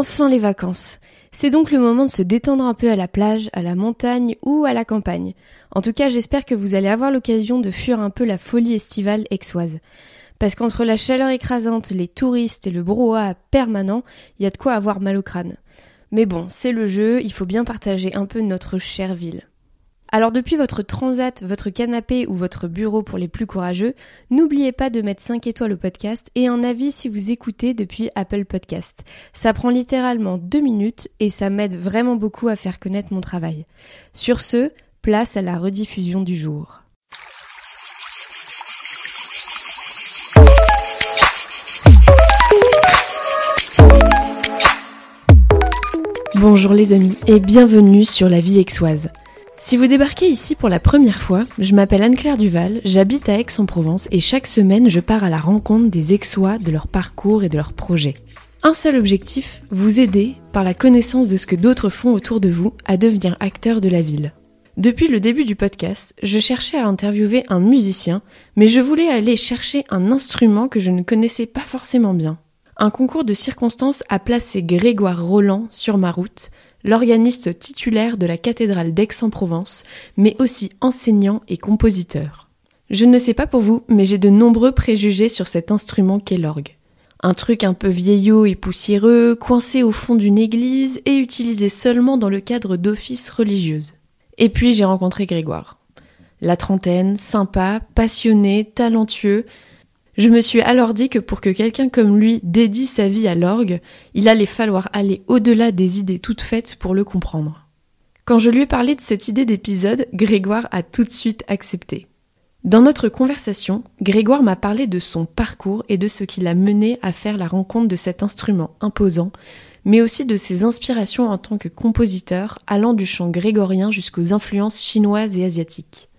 Enfin les vacances. C'est donc le moment de se détendre un peu à la plage, à la montagne ou à la campagne. En tout cas, j'espère que vous allez avoir l'occasion de fuir un peu la folie estivale aixoise. Parce qu'entre la chaleur écrasante, les touristes et le brouhaha permanent, il y a de quoi avoir mal au crâne. Mais bon, c'est le jeu, il faut bien partager un peu notre chère ville. Alors depuis votre transat, votre canapé ou votre bureau pour les plus courageux, n'oubliez pas de mettre 5 étoiles au podcast et un avis si vous écoutez depuis Apple Podcast. Ça prend littéralement 2 minutes et ça m'aide vraiment beaucoup à faire connaître mon travail. Sur ce, place à la rediffusion du jour. Bonjour les amis et bienvenue sur la vie aixoise. Si vous débarquez ici pour la première fois, je m'appelle Anne-Claire Duval, j'habite à Aix-en-Provence et chaque semaine je pars à la rencontre des Aixois, de leur parcours et de leurs projets. Un seul objectif, vous aider, par la connaissance de ce que d'autres font autour de vous, à devenir acteur de la ville. Depuis le début du podcast, je cherchais à interviewer un musicien, mais je voulais aller chercher un instrument que je ne connaissais pas forcément bien. Un concours de circonstances a placé Grégoire Roland sur ma route, l'organiste titulaire de la cathédrale d'Aix-en-Provence, mais aussi enseignant et compositeur. Je ne sais pas pour vous, mais j'ai de nombreux préjugés sur cet instrument qu'est l'orgue. Un truc un peu vieillot et poussiéreux, coincé au fond d'une église et utilisé seulement dans le cadre d'offices religieuses. Et puis j'ai rencontré Grégoire. La trentaine, sympa, passionné, talentueux, je me suis alors dit que pour que quelqu'un comme lui dédie sa vie à l'orgue, il allait falloir aller au-delà des idées toutes faites pour le comprendre. Quand je lui ai parlé de cette idée d'épisode, Grégoire a tout de suite accepté. Dans notre conversation, Grégoire m'a parlé de son parcours et de ce qui l'a mené à faire la rencontre de cet instrument imposant, mais aussi de ses inspirations en tant que compositeur, allant du chant grégorien jusqu'aux influences chinoises et asiatiques.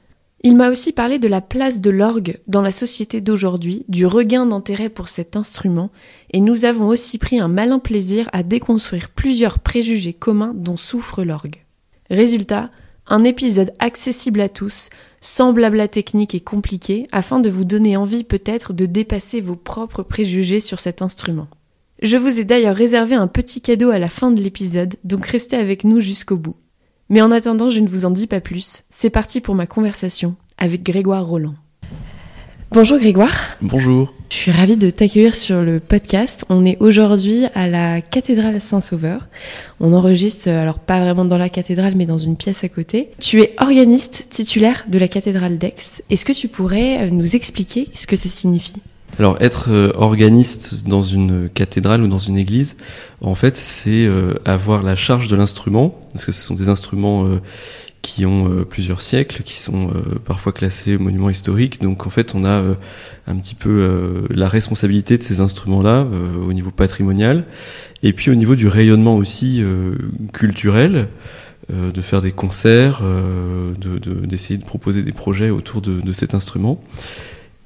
Il m'a aussi parlé de la place de l'orgue dans la société d'aujourd'hui, du regain d'intérêt pour cet instrument, et nous avons aussi pris un malin plaisir à déconstruire plusieurs préjugés communs dont souffre l'orgue. Résultat, un épisode accessible à tous, sans blabla technique et compliqué, afin de vous donner envie peut-être de dépasser vos propres préjugés sur cet instrument. Je vous ai d'ailleurs réservé un petit cadeau à la fin de l'épisode, donc restez avec nous jusqu'au bout. Mais en attendant, je ne vous en dis pas plus. C'est parti pour ma conversation avec Grégoire Roland. Bonjour Grégoire. Bonjour. Je suis ravie de t'accueillir sur le podcast. On est aujourd'hui à la cathédrale Saint-Sauveur. On enregistre, alors pas vraiment dans la cathédrale, mais dans une pièce à côté. Tu es organiste titulaire de la cathédrale d'Aix. Est-ce que tu pourrais nous expliquer ce que ça signifie? Alors être euh, organiste dans une cathédrale ou dans une église, en fait, c'est euh, avoir la charge de l'instrument, parce que ce sont des instruments euh, qui ont plusieurs siècles, qui sont parfois classés monuments historiques. Donc en fait, on a un petit peu la responsabilité de ces instruments-là au niveau patrimonial, et puis au niveau du rayonnement aussi culturel de faire des concerts, d'essayer de, de, proposer des projets autour de, de cet instrument.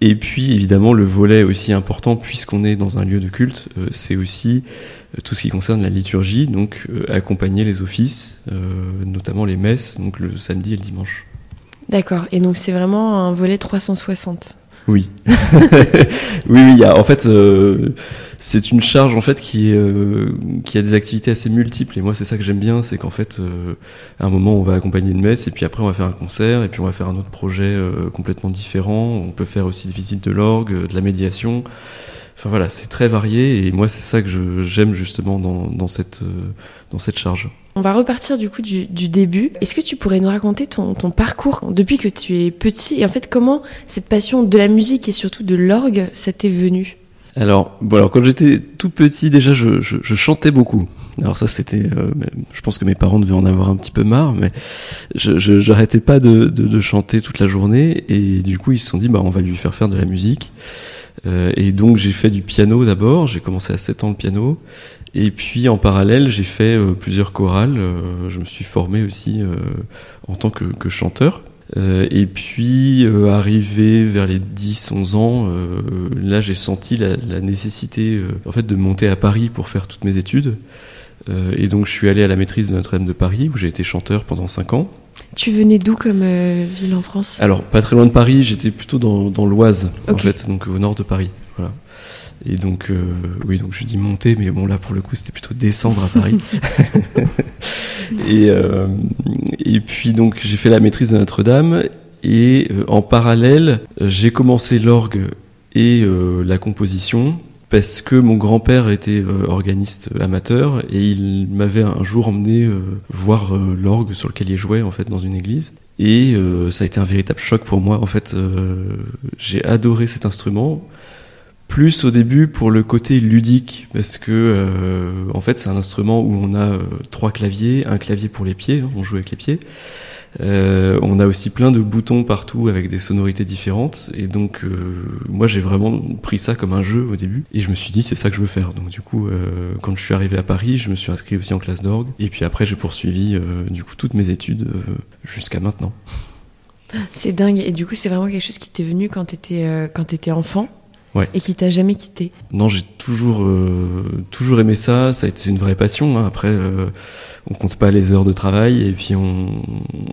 Et puis évidemment le volet aussi important puisqu'on est dans un lieu de culte, euh, c'est aussi euh, tout ce qui concerne la liturgie, donc euh, accompagner les offices, notamment les messes, donc le samedi et le dimanche. D'accord, et donc c'est vraiment un volet 360. Oui, oui, oui. en fait, c'est une charge en fait qui euh, qui a des activités assez multiples et moi c'est ça que j'aime bien, c'est qu'en fait euh, à un moment on va accompagner une messe et puis après on va faire un concert et puis on va faire un autre projet euh, complètement différent. On peut faire aussi des visites de l'orgue, de la médiation. Enfin voilà, c'est très varié et moi c'est ça que j'aime justement dans cette charge. On va repartir du coup du, début. Est-ce que tu pourrais nous raconter ton, parcours depuis que tu es petit et en fait comment cette passion de la musique et surtout de l'orgue ça t'est venu? Alors, bon, alors quand j'étais tout petit, déjà, je chantais beaucoup. Alors ça, c'était, euh, je pense que mes parents devaient en avoir un petit peu marre, mais je j'arrêtais pas de, de, de, chanter toute la journée, et du coup, ils se sont dit, bah, on va lui faire faire de la musique. Euh, et donc, j'ai fait du piano d'abord. J'ai commencé à 7 ans le piano, et puis en parallèle, j'ai fait euh, plusieurs chorales. Euh, je me suis formé aussi en tant que, que chanteur. Euh, et puis, euh, arrivé vers les 10-11 ans, euh, là j'ai senti la, la nécessité en fait de monter à Paris pour faire toutes mes études. Et donc je suis allé à la maîtrise de Notre-Dame de Paris où j'ai été chanteur pendant 5 ans. Tu venais d'où comme ville en France? Alors pas très loin de Paris, j'étais plutôt dans, dans l'Oise en fait, donc au nord de Paris. Voilà. Et donc, euh, oui, donc je dis monter, mais bon, là, pour le coup, c'était plutôt descendre à Paris. et, euh, et puis, donc, j'ai fait la maîtrise de Notre-Dame. Et euh, en parallèle, j'ai commencé l'orgue et euh, la composition parce que mon grand-père était euh, organiste amateur et il m'avait un jour emmené euh, voir euh, l'orgue sur lequel il jouait en fait dans une église. Et ça a été un véritable choc pour moi. En fait j'ai adoré cet instrument plus au début pour le côté ludique parce que en fait c'est un instrument où on a trois claviers un clavier pour les pieds hein, on joue avec les pieds euh, on a aussi plein de boutons partout avec des sonorités différentes. Et donc euh, moi j'ai vraiment pris ça comme un jeu au début. Et je me suis dit c'est ça que je veux faire. Donc du coup euh, quand je suis arrivé à Paris je me suis inscrit aussi en classe d'orgue. Et puis après j'ai poursuivi euh, du coup toutes mes études euh, jusqu'à maintenant. C'est dingue. Et du coup, c'est vraiment quelque chose qui t'est venu quand t'étais euh, quand t'étais enfant? Ouais. et qui t'a jamais quitté. Non, j'ai toujours euh, toujours aimé ça. Ça a été une vraie passion. hein. Après, euh, on compte pas les heures de travail et puis on,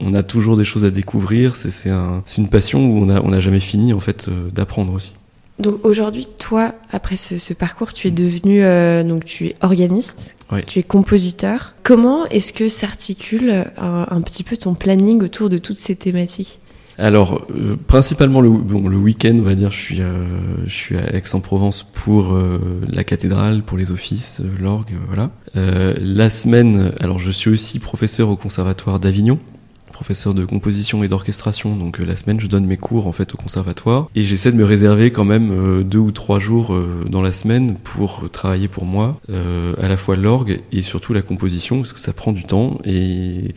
on a toujours des choses à découvrir. C'est c'est un, c'est une passion où on a on n'a jamais fini en fait euh, d'apprendre aussi. Donc aujourd'hui, toi, après ce, ce parcours, tu es devenu euh, donc tu es organiste, Ouais. tu es compositeur. Comment est-ce que s'articule un, un petit peu ton planning autour de toutes ces thématiques? Alors, euh, principalement le, bon, le week-end, on va dire, je suis, euh, je suis à Aix-en-Provence pour euh, la cathédrale, pour les offices, euh, l'orgue, voilà. Euh, la semaine, alors je suis aussi professeur au conservatoire d'Avignon, professeur de composition et d'orchestration. Donc euh, la semaine, je donne mes cours en fait au conservatoire. Et j'essaie de me réserver quand même euh, deux ou trois jours euh, dans la semaine pour travailler pour moi, à la fois l'orgue et surtout la composition parce que ça prend du temps. Et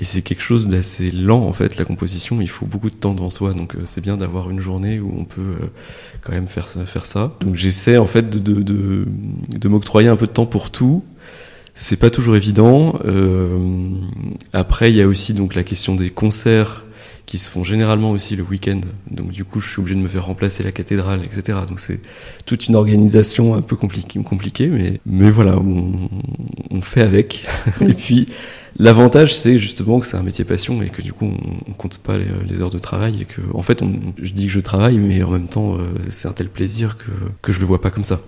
et c'est quelque chose d'assez lent en fait la composition. Il faut beaucoup de temps devant soi. Donc c'est bien d'avoir une journée où on peut quand même faire ça faire ça. Donc j'essaie en fait de, de, de m'octroyer un peu de temps pour tout c'est pas toujours évident euh, après il y a aussi donc la question des concerts qui se font généralement aussi le week-end. Donc du coup je suis obligé de me faire remplacer la cathédrale etc donc c'est toute une organisation un peu compliquée compliquée mais mais voilà on, on fait avec. Et puis L'avantage, c'est justement que c'est un métier passion et que du coup, on, compte pas les, les heures de travail et que, en fait, on, je dis que je travaille, mais en même temps, euh, c'est un tel plaisir que, que je le vois pas comme ça.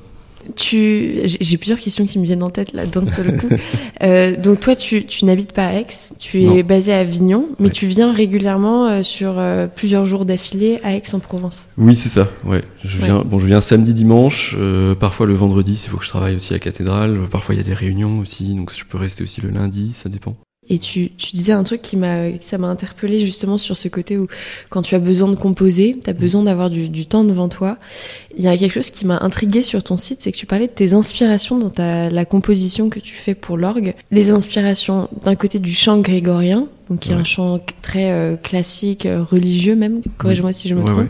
Tu, j'ai plusieurs questions qui me viennent en tête là d'un seul coup. Euh, donc toi, tu, tu n'habites pas à Aix, tu es Non. basé à Avignon, mais Ouais. tu viens régulièrement euh, sur euh, plusieurs jours d'affilée à Aix-en-Provence. Oui, c'est ça. Ouais, je Ouais. viens. Bon, je viens samedi, dimanche. euh, parfois le vendredi, s'il faut que je travaille aussi à la cathédrale. Parfois il y a des réunions aussi, donc je peux rester aussi le lundi. Ça dépend. Et tu, tu disais un truc qui m'a, ça m'a interpellé justement sur ce côté où quand tu as besoin de composer, tu as besoin d'avoir du, du temps devant toi. Il y a quelque chose qui m'a intrigué sur ton site, c'est que tu parlais de tes inspirations dans ta, la composition que tu fais pour l'orgue. Les inspirations d'un côté du chant grégorien, donc qui est un chant très euh, classique, euh, religieux même, corrige-moi si je me Ouais, trompe. ouais.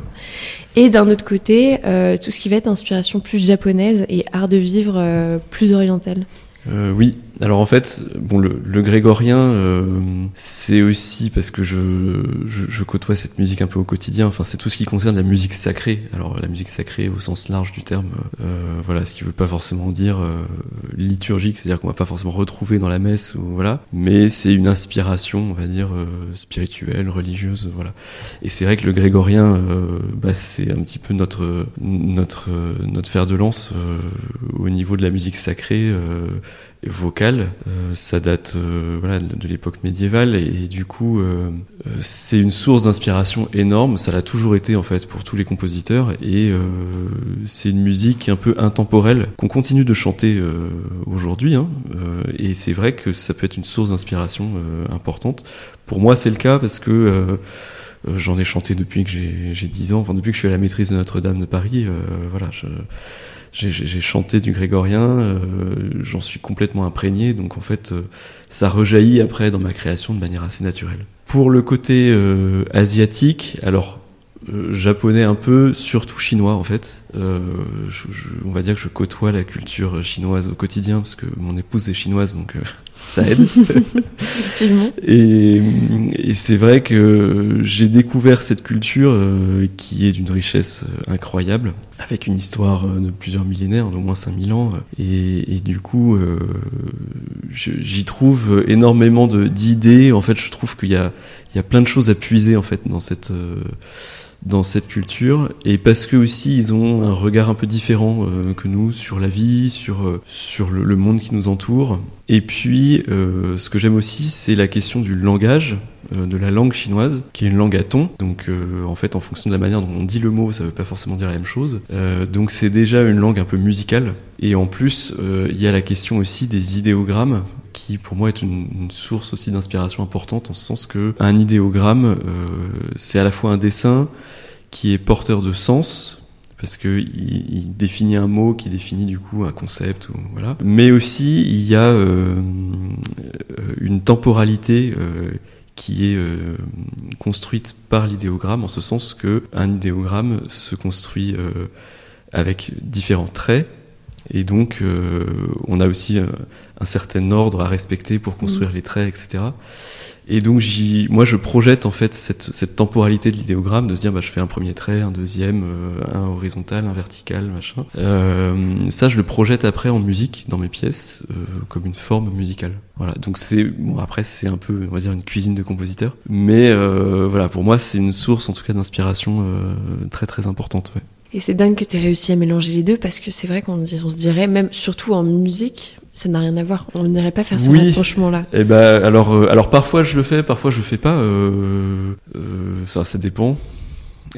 Et d'un autre côté, euh, tout ce qui va être inspiration plus japonaise et art de vivre euh, plus oriental. Euh, oui. Alors en fait, bon, le, grégorien, euh, c'est aussi parce que je, je, côtoie cette musique un peu au quotidien. Enfin, c'est tout ce qui concerne la musique sacrée. Alors la musique sacrée au sens large du terme, euh, voilà, ce qui veut pas forcément dire euh, liturgique, c'est-à-dire qu'on va pas forcément retrouver dans la messe ou voilà, mais c'est une inspiration, on va dire spirituelle, religieuse, voilà. Et c'est vrai que le grégorien, bah, c'est un petit peu notre notre notre fer de lance au niveau de la musique sacrée. Vocale. Euh, ça date euh, voilà, de l'époque médiévale et, du coup euh, euh, c'est une source d'inspiration énorme. Ça l'a toujours été en fait pour tous les compositeurs et euh, c'est une musique un peu intemporelle qu'on continue de chanter euh, aujourd'hui. Hein, et c'est vrai que ça peut être une source d'inspiration importante. Pour moi c'est le cas parce que J'en ai chanté depuis que j'ai j'ai 10 ans, enfin depuis que je suis à la maîtrise de Notre-Dame de Paris. voilà, je, j'ai- chanté du grégorien, euh, j'en suis complètement imprégné, donc en fait, euh, ça rejaillit après dans ma création de manière assez naturelle. Pour le côté euh, asiatique, alors japonais un peu, surtout chinois en fait. On va dire que je côtoie la culture chinoise au quotidien parce que mon épouse est chinoise, donc ça aide. Effectivement. Et, et c'est vrai que j'ai découvert cette culture euh, qui est d'une richesse euh, incroyable, avec une histoire euh, de plusieurs millénaires, d'au moins 5000 ans. Et, et du coup, euh, j'y trouve énormément d'idées. En fait, je trouve qu'il y a, il y a plein de choses à puiser en fait dans cette dans cette culture et parce que aussi ils ont un regard un peu différent euh, que nous sur la vie, sur euh, sur le, monde qui nous entoure. Et puis euh, ce que j'aime aussi c'est la question du langage, de la langue chinoise, qui est une langue à ton. Donc en fait en fonction de la manière dont on dit le mot, ça veut pas forcément dire la même chose. donc c'est déjà une langue un peu musicale. Et en plus il y a la question aussi des idéogrammes qui pour moi est une, source aussi d'inspiration importante en ce sens que un idéogramme euh, c'est à la fois un dessin qui est porteur de sens parce que il, définit un mot qui définit du coup un concept voilà mais aussi il y a euh, une temporalité euh, qui est euh, construite par l'idéogramme en ce sens que un idéogramme se construit euh, avec différents traits et donc, euh, on a aussi euh, un, certain ordre à respecter pour construire mm. les traits, etc. Et donc, moi, je projette en fait cette, cette temporalité de l'idéogramme, de se dire, bah, je fais un premier trait, un deuxième, euh, un horizontal, un vertical, machin. Euh, ça, je le projette après en musique dans mes pièces, euh, comme une forme musicale. Voilà. Donc c'est bon. Après, c'est un peu, on va dire, une cuisine de compositeur. Mais voilà, pour moi, c'est une source, en tout cas, d'inspiration très très importante. Ouais. Et c'est dingue que tu aies réussi à mélanger les deux parce que c'est vrai qu'on on se dirait, même surtout en musique, ça n'a rien à voir. On n'irait pas faire ce oui. rapprochement-là. Et eh ben alors, euh, alors parfois je le fais, parfois je le fais pas. Euh, euh, ça, ça dépend.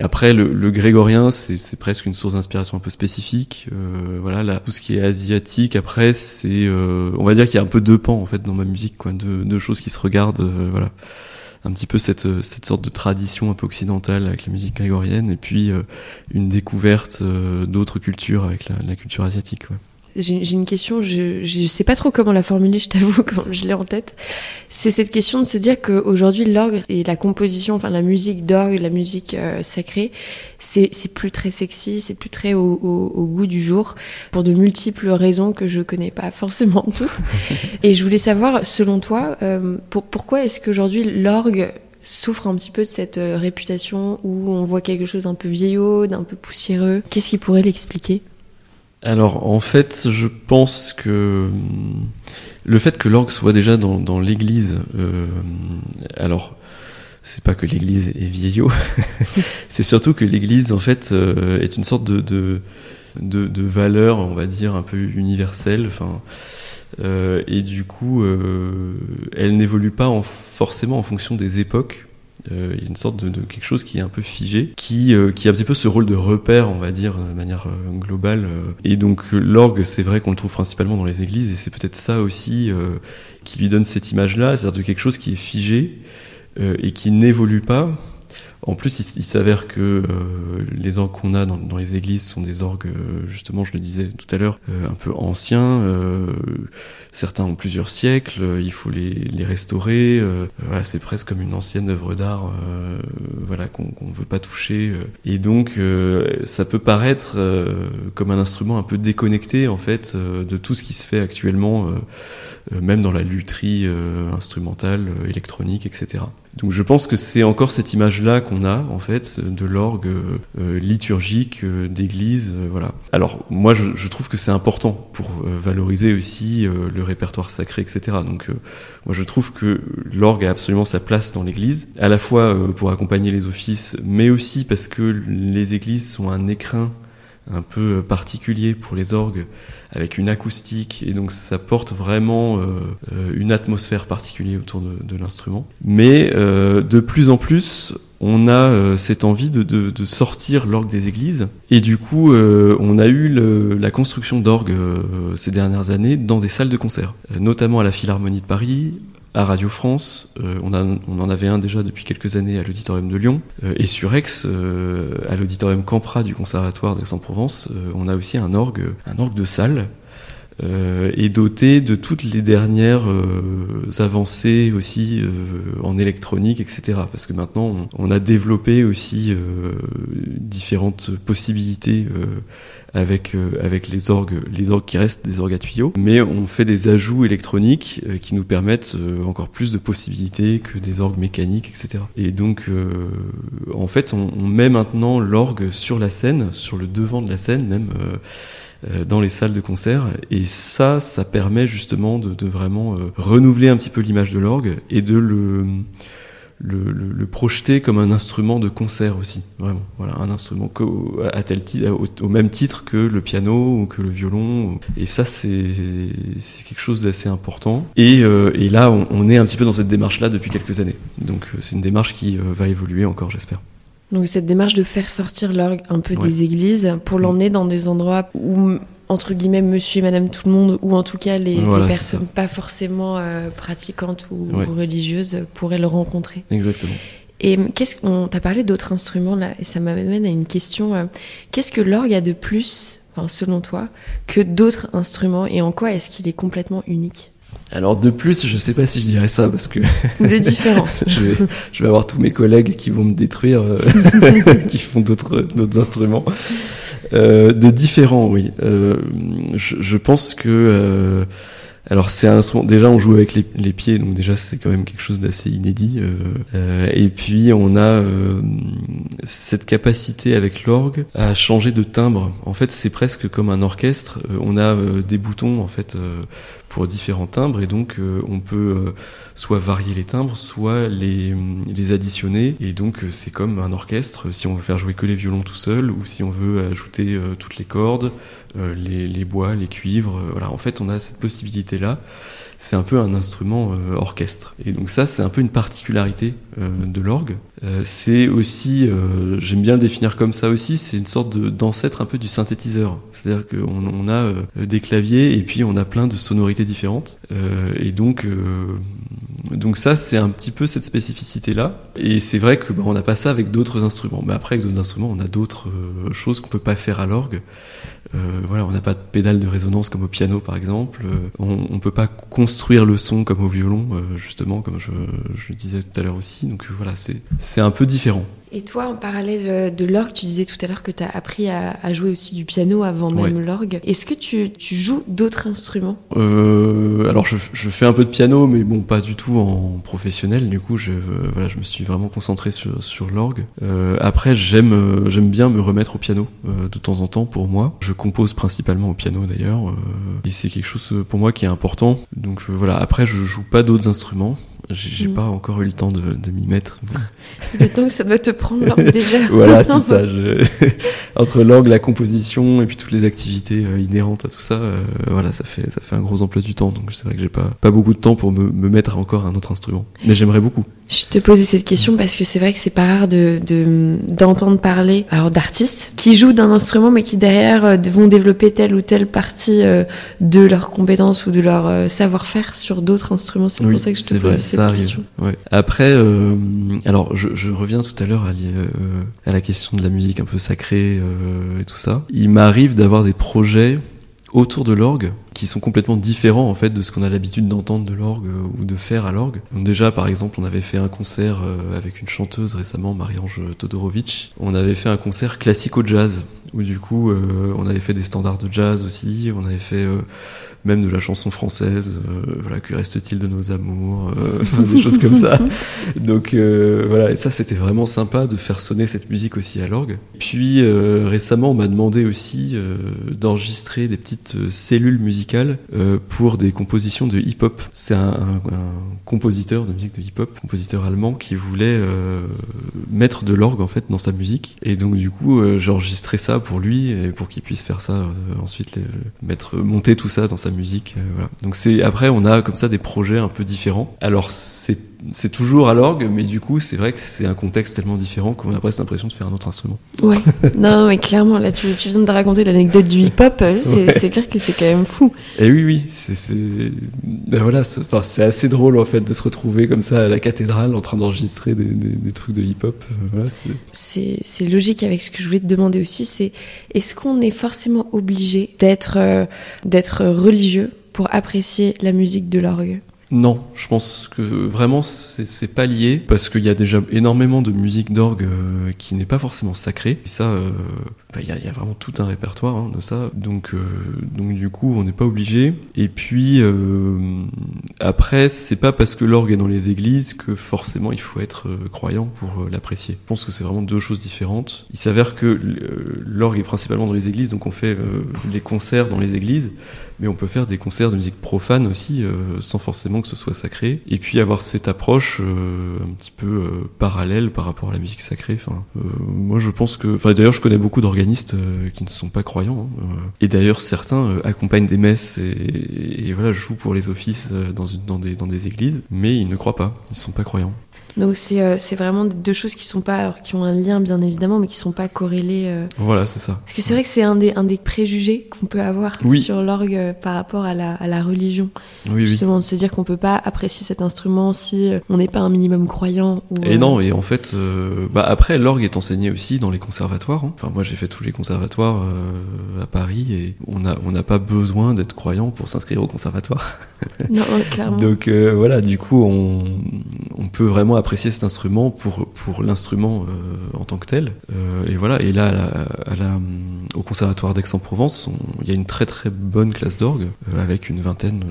Après, le, le grégorien, c'est presque une source d'inspiration un peu spécifique. Euh, voilà, là, tout ce qui est asiatique, après, c'est, euh, on va dire qu'il y a un peu deux pans en fait dans ma musique, quoi, deux, deux choses qui se regardent. Euh, voilà un petit peu cette, cette sorte de tradition un peu occidentale avec la musique grégorienne et puis euh, une découverte euh, d'autres cultures avec la, culture asiatique. J'ai une question, je ne sais pas trop comment la formuler, je t'avoue, quand je l'ai en tête. C'est cette question de se dire qu'aujourd'hui, l'orgue et la composition, enfin la musique d'orgue, la musique euh, sacrée, c'est plus très sexy, c'est plus très au, goût du jour, pour de multiples raisons que je connais pas forcément toutes. et je voulais savoir, selon toi, euh, pour, pourquoi est-ce qu'aujourd'hui l'orgue souffre un petit peu de cette euh, réputation où on voit quelque chose d'un peu vieillot, d'un peu poussiéreux? Qu'est-ce qui pourrait l'expliquer? Alors en fait, je pense que hum, le fait que l'orgue soit déjà dans, dans l'église, euh, alors c'est pas que l'église est vieillot, c'est surtout que l'église en fait euh, est une sorte de, de, de, de, valeur, on va dire, un peu universelle. Enfin, euh, et du coup, euh, elle n'évolue pas en, forcément en fonction des époques. Euh, il y a une sorte de, de, quelque chose qui est un peu figé, qui, euh, qui a un petit peu ce rôle de repère, on va dire, de manière euh, globale. Et donc l'orgue, c'est vrai qu'on le trouve principalement dans les églises, et c'est peut-être ça aussi qui lui donne cette image-là, c'est-à-dire de quelque chose qui est figé et qui n'évolue pas, en plus, il, s'avère que euh, les orgues qu'on a dans, les églises sont des orgues, euh, justement, je le disais tout à l'heure, euh, un peu anciens. Euh, certains ont plusieurs siècles. il faut les, les restaurer. voilà, c'est presque comme une ancienne œuvre d'art, voilà, qu'on ne veut pas toucher. Et donc, ça peut paraître comme un instrument un peu déconnecté, en fait, de tout ce qui se fait actuellement, même dans la lutherie instrumentale, électronique, etc. Donc je pense que c'est encore cette image-là qu'on a en fait de l'orgue euh, liturgique euh, d'église, euh, voilà. Alors moi je, je trouve que c'est important pour euh, valoriser aussi euh, le répertoire sacré, etc. Donc moi je trouve que l'orgue a absolument sa place dans l'église, à la fois pour accompagner les offices, mais aussi parce que les églises sont un écrin un peu particulier pour les orgues avec une acoustique et donc ça porte vraiment euh, euh, une atmosphère particulière autour de, l'instrument. Mais euh, de plus en plus, on a euh, cette envie de, sortir l'orgue des églises et du coup euh, on a eu la construction d'orgues euh, ces dernières années dans des salles de concert, notamment à la Philharmonie de Paris, à Radio France, euh, on, en avait un déjà depuis quelques années à l'auditorium de Lyon, euh, et sur Aix, euh, à l'auditorium Campra du Conservatoire d'Aix-en-Provence, on a aussi un orgue, un orgue de salle, et doté de toutes les dernières avancées aussi en électronique, etc. Parce que maintenant, on, a développé aussi différentes possibilités avec euh, avec les orgues, les orgues qui restent des orgues à tuyaux, mais on fait des ajouts électroniques euh, qui nous permettent euh, encore plus de possibilités que des orgues mécaniques, etc. Et donc, en fait, on, on met maintenant l'orgue sur la scène, sur le devant de la scène même dans les salles de concert. Et ça, ça permet justement de, vraiment renouveler un petit peu l'image de l'orgue et de le projeter comme un instrument de concert aussi, vraiment. Voilà, un instrument à tel titre, au, même titre que le piano ou que le violon. Et ça, c'est quelque chose d'assez important. Et, euh, là, on, est un petit peu dans cette démarche-là depuis quelques années. Donc, euh, c'est une démarche qui euh, va évoluer encore, j'espère. Donc, cette démarche de faire sortir l'orgue un peu des églises pour l'emmener dans des endroits où entre guillemets monsieur et madame tout le monde ou en tout cas les, personnes pas forcément euh, pratiquantes ou, religieuses pourraient le rencontrer. Exactement. Et qu'est-ce qu'on t'a parlé d'autres instruments là et ça m'amène à une question euh, qu'est-ce que l'orgue a de plus enfin, selon toi que d'autres instruments et en quoi est-ce qu'il est complètement unique? Alors de plus, je sais pas si je dirais ça parce que de différent. je, vais, je vais avoir tous mes collègues qui vont me détruire, euh, qui font d'autres d'autres instruments. Euh, de différents, oui. Euh, je, je, pense que euh, alors c'est un déjà on joue avec les, pieds donc déjà c'est quand même quelque chose d'assez inédit et puis on a cette capacité avec l'orgue à changer de timbre. En fait c'est presque comme un orchestre. On a des boutons en fait pour différents timbres et donc euh, on peut euh, soit varier les timbres, soit les, les additionner et donc euh, c'est comme un orchestre si on veut faire jouer que les violons tout seul ou si on veut ajouter toutes les cordes, les, les, bois, les cuivres, voilà. En fait on a cette possibilité là c'est un peu un instrument euh, orchestre. Et donc ça, c'est un peu une particularité euh, de l'orgue. Euh, c'est aussi, j'aime bien le définir comme ça aussi, c'est une sorte d'ancêtre un peu du synthétiseur. C'est-à-dire qu'on on a des claviers et puis on a plein de sonorités différentes. et donc, donc ça, c'est un petit peu cette spécificité-là. Et c'est vrai que bah, on n'a pas ça avec d'autres instruments. Mais après, avec d'autres instruments, on a d'autres choses qu'on peut pas faire à l'orgue. Euh, voilà, on n'a pas de pédale de résonance comme au piano par exemple. Euh, on, on peut pas construire le son comme au violon, euh, justement, comme je, je disais tout à l'heure aussi. Donc voilà, c'est un peu différent. Et toi, en parallèle euh, de l'orgue, tu disais tout à l'heure que tu as appris à, jouer aussi du piano avant même l'orgue. Est-ce que tu, tu joues d'autres instruments? Euh, Alors, je, je, fais un peu de piano, mais bon, pas du tout en professionnel. Du coup, je, euh, voilà, je me suis vraiment concentré sur, sur l'orgue. Euh, après, j'aime j'aime bien me remettre au piano de temps en temps pour moi. Je compose principalement au piano d'ailleurs, et c'est quelque chose pour moi qui est important. Donc voilà. Après, je joue pas d'autres instruments. J'ai mm. pas encore eu le temps de, de m'y mettre. Le temps que ça doit te prendre déjà. voilà, c'est ça. Je... Entre l'orgue, la composition et puis toutes les activités euh, inhérentes à tout ça, euh, voilà, ça fait ça fait un gros emploi du temps. Donc c'est vrai que j'ai pas pas beaucoup de temps pour me, me mettre à encore un autre instrument. Mais j'aimerais beaucoup. Je te posais cette question parce que c'est vrai que c'est pas rare de d'entendre parler alors d'artistes qui jouent d'un instrument mais qui derrière euh, vont développer telle ou telle partie de leurs compétences ou de leur savoir-faire sur d'autres instruments. C'est pour ça que je te posais cette ça arrive. Ouais. Après, euh, alors je, je, reviens tout à l'heure à, euh, à, la question de la musique un peu sacrée euh, et tout ça. Il m'arrive d'avoir des projets autour de l'orgue qui sont complètement différents en fait de ce qu'on a l'habitude d'entendre de l'orgue ou de faire à l'orgue. Déjà par exemple on avait fait un concert avec une chanteuse récemment Marie-Ange Todorovic. On avait fait un concert classico-jazz où du coup on avait fait des standards de jazz aussi, on avait fait même de la chanson française, euh, voilà, que reste-t-il de nos amours, euh, des choses comme ça. Donc euh, voilà, et ça c'était vraiment sympa de faire sonner cette musique aussi à l'orgue. Puis récemment, on m'a demandé aussi d'enregistrer des petites cellules musicales pour des compositions de hip-hop. C'est un, un, compositeur de musique de hip-hop, compositeur allemand, qui voulait mettre de l'orgue en fait dans sa musique. Et donc du coup, j'ai enregistré ça pour lui et pour qu'il puisse faire ça ensuite, les, mettre monter tout ça dans sa musique. Euh, voilà. Donc c'est après on a comme ça des projets un peu différents. Alors c'est c'est toujours à l'orgue, mais du coup, c'est vrai que c'est un contexte tellement différent qu'on a presque l'impression de faire un autre instrument. Ouais, non, mais clairement, là, tu, tu viens de raconter l'anecdote du hip-hop, c'est clair que c'est quand même fou. Et oui, oui, c'est, ben voilà, c'est assez drôle en fait de se retrouver comme ça à la cathédrale en train d'enregistrer des, des, des, trucs de hip-hop. Euh, voilà, c'est logique avec ce que je voulais te demander aussi, c'est est-ce qu'on est forcément obligé d'être euh, d'être religieux pour apprécier la musique de l'orgue? Non, je pense que vraiment c'est pas lié parce qu'il y a déjà énormément de musique d'orgue euh, qui n'est pas forcément sacrée. Et ça, euh, bah, il y, a, vraiment tout un répertoire hein, de ça. Donc, euh, donc du coup, on n'est pas obligé. Et puis euh, après, c'est pas parce que l'orgue est dans les églises que forcément il faut être euh, croyant pour l'apprécier. Je pense que c'est vraiment deux choses différentes. Il s'avère que l'orgue est principalement dans les églises, donc on fait les concerts dans les églises, mais on peut faire des concerts de musique profane aussi, sans forcément que ce soit sacré. Et puis avoir cette approche un petit peu parallèle par rapport à la musique sacrée. Enfin, moi je pense que, enfin d'ailleurs je connais beaucoup d'organismes euh, qui ne sont pas croyants. Hein, euh. Et d'ailleurs, certains euh, accompagnent des messes et, voilà, jouent pour les offices dans, dans, des, dans des églises, mais ils ne croient pas, ils ne sont pas croyants. Donc c'est c'est vraiment deux choses qui sont pas alors qui ont un lien bien évidemment mais qui sont pas corrélées. Voilà, c'est ça. Parce que c'est vrai que c'est un des un des préjugés qu'on peut avoir sur l'orgue par rapport à la, à la religion. Oui, Justement de se dire qu'on peut pas apprécier cet instrument si on n'est pas un minimum croyant. et non, et en fait, bah après l'orgue est enseigné aussi dans les conservatoires. Hein. Enfin moi j'ai fait tous les conservatoires euh, à Paris et on n'a on n'a pas besoin d'être croyant pour s'inscrire au conservatoire. Non, clairement. Donc euh, voilà, du coup, on, on peut vraiment apprécier cet instrument pour pour l'instrument euh, en tant que tel. et voilà, et là, au conservatoire d'Aix-en-Provence, il y a une très très bonne classe d'orgue avec une vingtaine,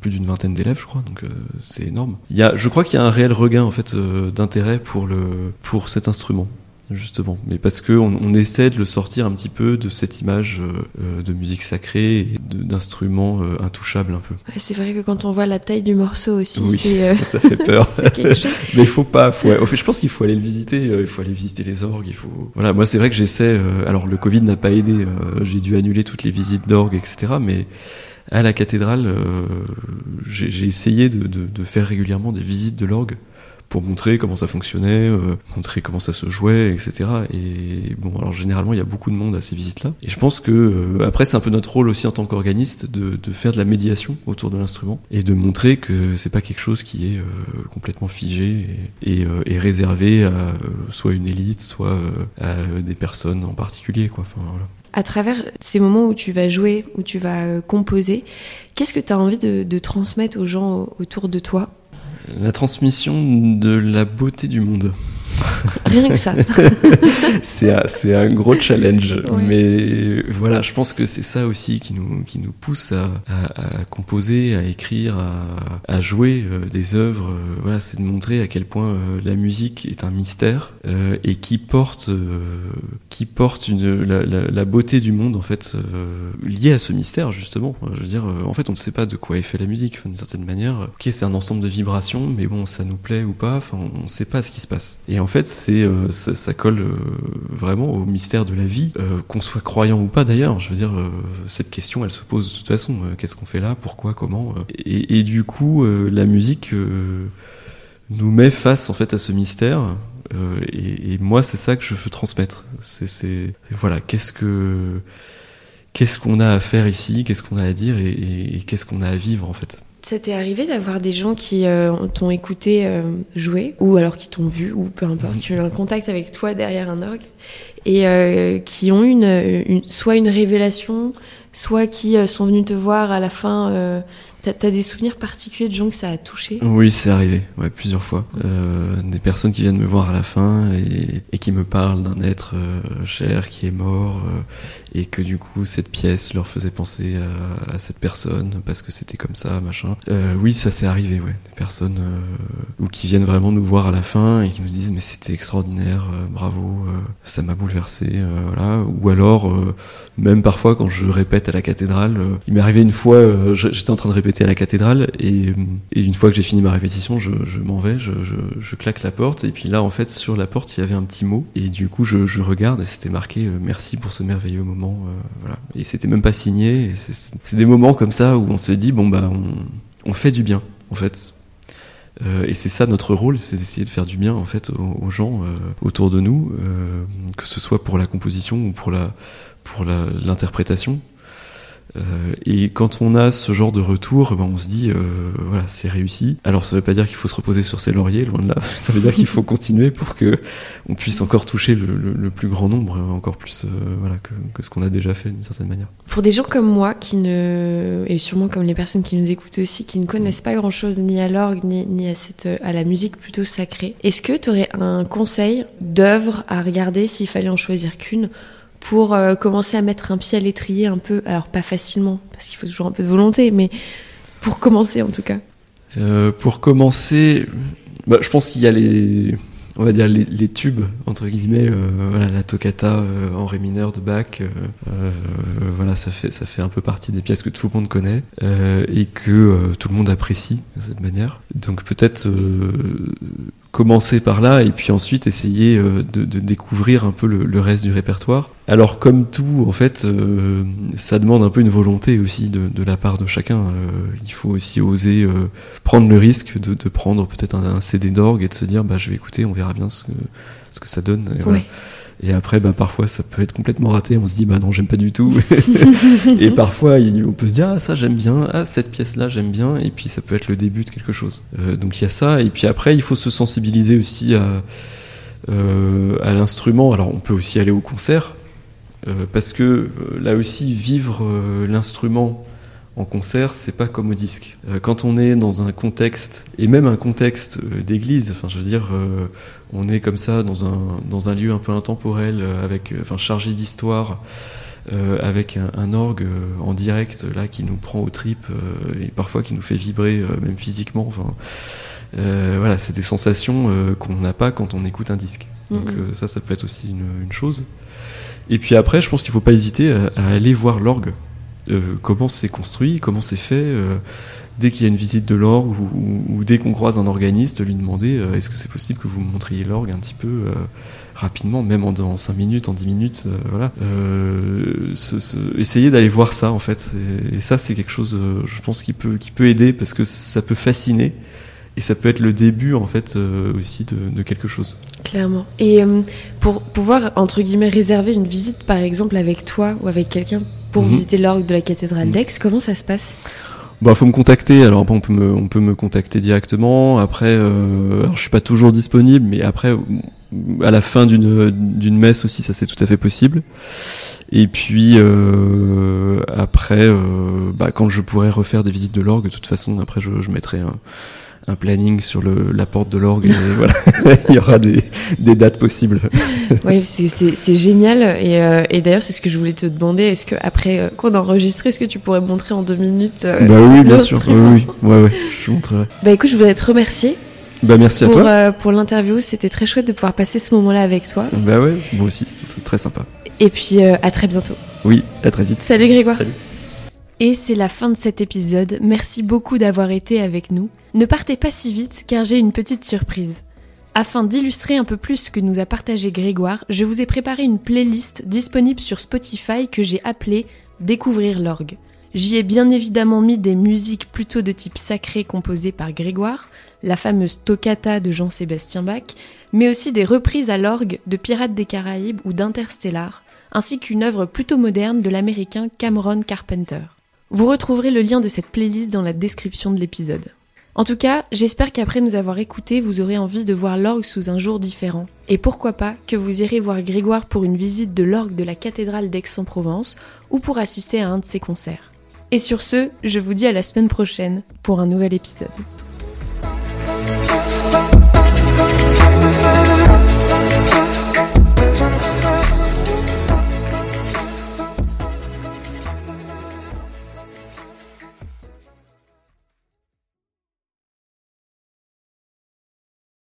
plus d'une vingtaine d'élèves, je crois. Donc c'est énorme. Il y a, je crois qu'il y a un réel regain en fait d'intérêt pour le pour cet instrument justement, mais parce que on, essaie de le sortir un petit peu de cette image euh, euh, de musique sacrée et d'instruments euh, intouchables un peu. c'est vrai que quand on voit la taille du morceau aussi, ça fait peur. mais il faut pas, faut, fait, je pense qu'il faut aller le visiter, il faut aller visiter les orgues, il faut. Voilà, moi c'est vrai que j'essaie. alors le Covid n'a pas aidé, j'ai dû annuler toutes les visites d'orgue, etc. Mais à la cathédrale, j'ai essayé de, de, de, faire régulièrement des visites de l'orgue pour montrer comment ça fonctionnait, euh, montrer comment ça se jouait, etc. Et bon, alors généralement il y a beaucoup de monde à ces visites-là. Et je pense que euh, après c'est un peu notre rôle aussi en tant qu'organiste de, faire de la médiation autour de l'instrument et de montrer que c'est pas quelque chose qui est euh, complètement figé et, réservé à soit une élite, soit à des personnes en particulier, à travers ces moments où tu vas jouer, où tu vas composer, qu'est-ce que tu as envie de, transmettre aux gens autour de toi? La transmission de la beauté du monde. Rien que ça. c'est un, gros challenge, mais voilà, je pense que c'est ça aussi qui nous qui nous pousse à, à, composer, à écrire, à, à jouer euh, des œuvres. Euh, voilà, c'est de montrer à quel point euh, la musique est un mystère et qui porte qui porte une la, la, beauté du monde en fait liée à ce mystère justement. Je veux dire, en fait, on ne sait pas de quoi est fait la musique d'une certaine manière. Ok, c'est un ensemble de vibrations, mais bon, ça nous plaît ou pas. Enfin, on ne sait pas ce qui se passe. Et en fait, c'est euh, ça, colle euh, vraiment au mystère de la vie, euh, qu'on soit croyant ou pas d'ailleurs. Je veux dire, cette question, elle se pose de toute façon. Qu'est-ce qu'on fait là? Pourquoi? Comment? Et, du coup, la musique nous met face en fait à ce mystère. Et, et, moi, c'est ça que je veux transmettre. C'est voilà, qu'est-ce que qu'est-ce qu'on a à faire ici, qu'est-ce qu'on a à dire? Et, et qu'est-ce qu'on a à vivre en fait? Ça t'est arrivé d'avoir des gens qui euh, t'ont écouté euh, jouer, ou alors qui t'ont vu, ou peu importe, qui ont eu un contact avec toi derrière un orgue, et euh, qui ont une, une, soit une révélation, soit qui sont venus te voir à la fin T'as as des souvenirs particuliers de gens que ça a touché? Oui, c'est arrivé, ouais, plusieurs fois. Euh, des personnes qui viennent me voir à la fin et, et qui me parlent d'un être euh, cher qui est mort euh, et que du coup cette pièce leur faisait penser à, à cette personne parce que c'était comme ça, machin. Euh, oui, ça s'est arrivé, ouais. Des personnes ou qui viennent vraiment nous voir à la fin et qui nous disent mais c'était extraordinaire, bravo, ça m'a bouleversé, voilà. Ou alors même parfois quand je répète à la cathédrale, il m'est arrivé une fois, j'étais en train de répéter à la cathédrale et, une fois que j'ai fini ma répétition, je, m'en vais, je, claque la porte et puis là en fait sur la porte il y avait un petit mot et du coup je, regarde et c'était marqué euh, merci pour ce merveilleux moment, euh, voilà. Et c'était même pas signé. C'est des moments comme ça où on se dit bon bah on, fait du bien en fait. Euh, et c'est ça notre rôle, c'est d'essayer de faire du bien en fait aux, gens autour de nous, que ce soit pour la composition ou pour la pour l'interprétation. Euh, et quand on a ce genre de retour, ben on se dit, euh, voilà, c'est réussi. Alors ça veut pas dire qu'il faut se reposer sur ses lauriers, loin de là. Ça veut dire qu'il faut continuer pour que on puisse encore toucher le, plus grand nombre, encore plus, euh, voilà, que, que ce qu'on a déjà fait d'une certaine manière. Pour des gens comme moi, qui ne, et sûrement comme les personnes qui nous écoutent aussi, qui ne connaissent pas grand-chose ni à l'orgue ni, ni à cette, à la musique plutôt sacrée, est-ce que tu aurais un conseil d'œuvre à regarder s'il fallait en choisir qu'une? Pour euh, commencer à mettre un pied à l'étrier un peu, alors pas facilement, parce qu'il faut toujours un peu de volonté, mais pour commencer en tout cas euh, Pour commencer, bah, je pense qu'il y a les, on va dire les, tubes entre guillemets, euh, la toccata en ré mineur de Bach, voilà, ça fait ça fait un peu partie des pièces que tout le monde connaît et que tout le monde apprécie de cette manière. Donc peut-être commencer par là et puis ensuite essayer euh, de, de, découvrir un peu le, le, reste du répertoire. Alors comme tout, en fait, euh, ça demande un peu une volonté aussi de, de la part de chacun. Euh, il faut aussi oser euh, prendre le risque de, de prendre peut-être un, un, CD d'orgue et de se dire bah je vais écouter, on verra bien ce que, ce que ça donne. Et. Et après, bah, parfois, ça peut être complètement raté. On se dit, bah non, j'aime pas du tout. et parfois, on peut se dire, ah, ça, j'aime bien. Ah, cette pièce-là, j'aime bien. Et puis, ça peut être le début de quelque chose. Euh, donc, il y a ça. Et puis après, il faut se sensibiliser aussi à, euh, à l'instrument. Alors, on peut aussi aller au concert. Euh, parce que là aussi, vivre l'instrument en concert, c'est pas comme au disque. Quand on est dans un contexte, et même un contexte d'église, enfin je veux dire, on est comme ça dans un, dans un lieu un peu intemporel, euh, avec, euh, enfin chargé d'histoire, euh, avec un, un orgue en direct là qui nous prend aux tripes et parfois qui nous fait vibrer même physiquement. Enfin, voilà, c'est des sensations qu'on n'a pas quand on écoute un disque. Donc mm -hmm. ça, ça peut être aussi une, une, chose. Et puis après, je pense qu'il faut pas hésiter à, à aller voir l'orgue comment c'est construit, comment c'est fait. Dès qu'il y a une visite de l'orgue ou, ou, ou, dès qu'on croise un organiste, lui demander euh, est-ce que c'est possible que vous me montriez l'orgue un petit peu euh, rapidement, même en, en 5 minutes, en 10 minutes, euh, voilà. Ce, ce, essayer d'aller voir ça en fait. Et, et ça c'est quelque chose, je pense, qui peut, qui peut aider parce que ça peut fasciner et ça peut être le début en fait aussi de, de, quelque chose. Clairement. Et pour pouvoir entre guillemets réserver une visite par exemple avec toi ou avec quelqu'un pour mmh. visiter l'orgue de la cathédrale mmh. d'Aix, comment ça se passe? Bah, faut me contacter. Alors, on peut me, on peut me contacter directement. Après, euh, alors, je suis pas toujours disponible, mais après, à la fin d'une d'une messe aussi, ça c'est tout à fait possible. Et puis euh, après, euh, bah, quand je pourrais refaire des visites de l'orgue, de toute façon, après, je, je mettrai un un planning sur le, la porte de l'orgue. voilà, il y aura des, des dates possibles. oui, c'est génial. Et, euh, et d'ailleurs, c'est ce que je voulais te demander. Est-ce que après euh, qu'on enregistre, est-ce que tu pourrais montrer en deux minutes euh, Bah oui, bien sûr. Oui, oui, ouais, ouais, je montrerai. Bah écoute, je voudrais te remercier. Bah merci pour, à toi. Pour l'interview, c'était très chouette de pouvoir passer ce moment-là avec toi. Bah ouais, moi aussi, c'est très sympa. Et puis à très bientôt. Oui, à très vite. Salut Grégoire. Salut. Et c'est la fin de cet épisode. Merci beaucoup d'avoir été avec nous. Ne partez pas si vite car j'ai une petite surprise. Afin d'illustrer un peu plus ce que nous a partagé Grégoire, je vous ai préparé une playlist disponible sur Spotify que j'ai appelée Découvrir l'orgue. J'y ai bien évidemment mis des musiques plutôt de type sacré composées par Grégoire, la fameuse toccata de Jean-Sébastien Bach, mais aussi des reprises à l'orgue de Pirates des Caraïbes ou d'Interstellar, ainsi qu'une œuvre plutôt moderne de l'américain Cameron Carpenter. Vous retrouverez le lien de cette playlist dans la description de l'épisode. En tout cas, j'espère qu'après nous avoir écoutés, vous aurez envie de voir l'orgue sous un jour différent. Et pourquoi pas que vous irez voir Grégoire pour une visite de l'orgue de la cathédrale d'Aix-en-Provence ou pour assister à un de ses concerts. Et sur ce, je vous dis à la semaine prochaine pour un nouvel épisode.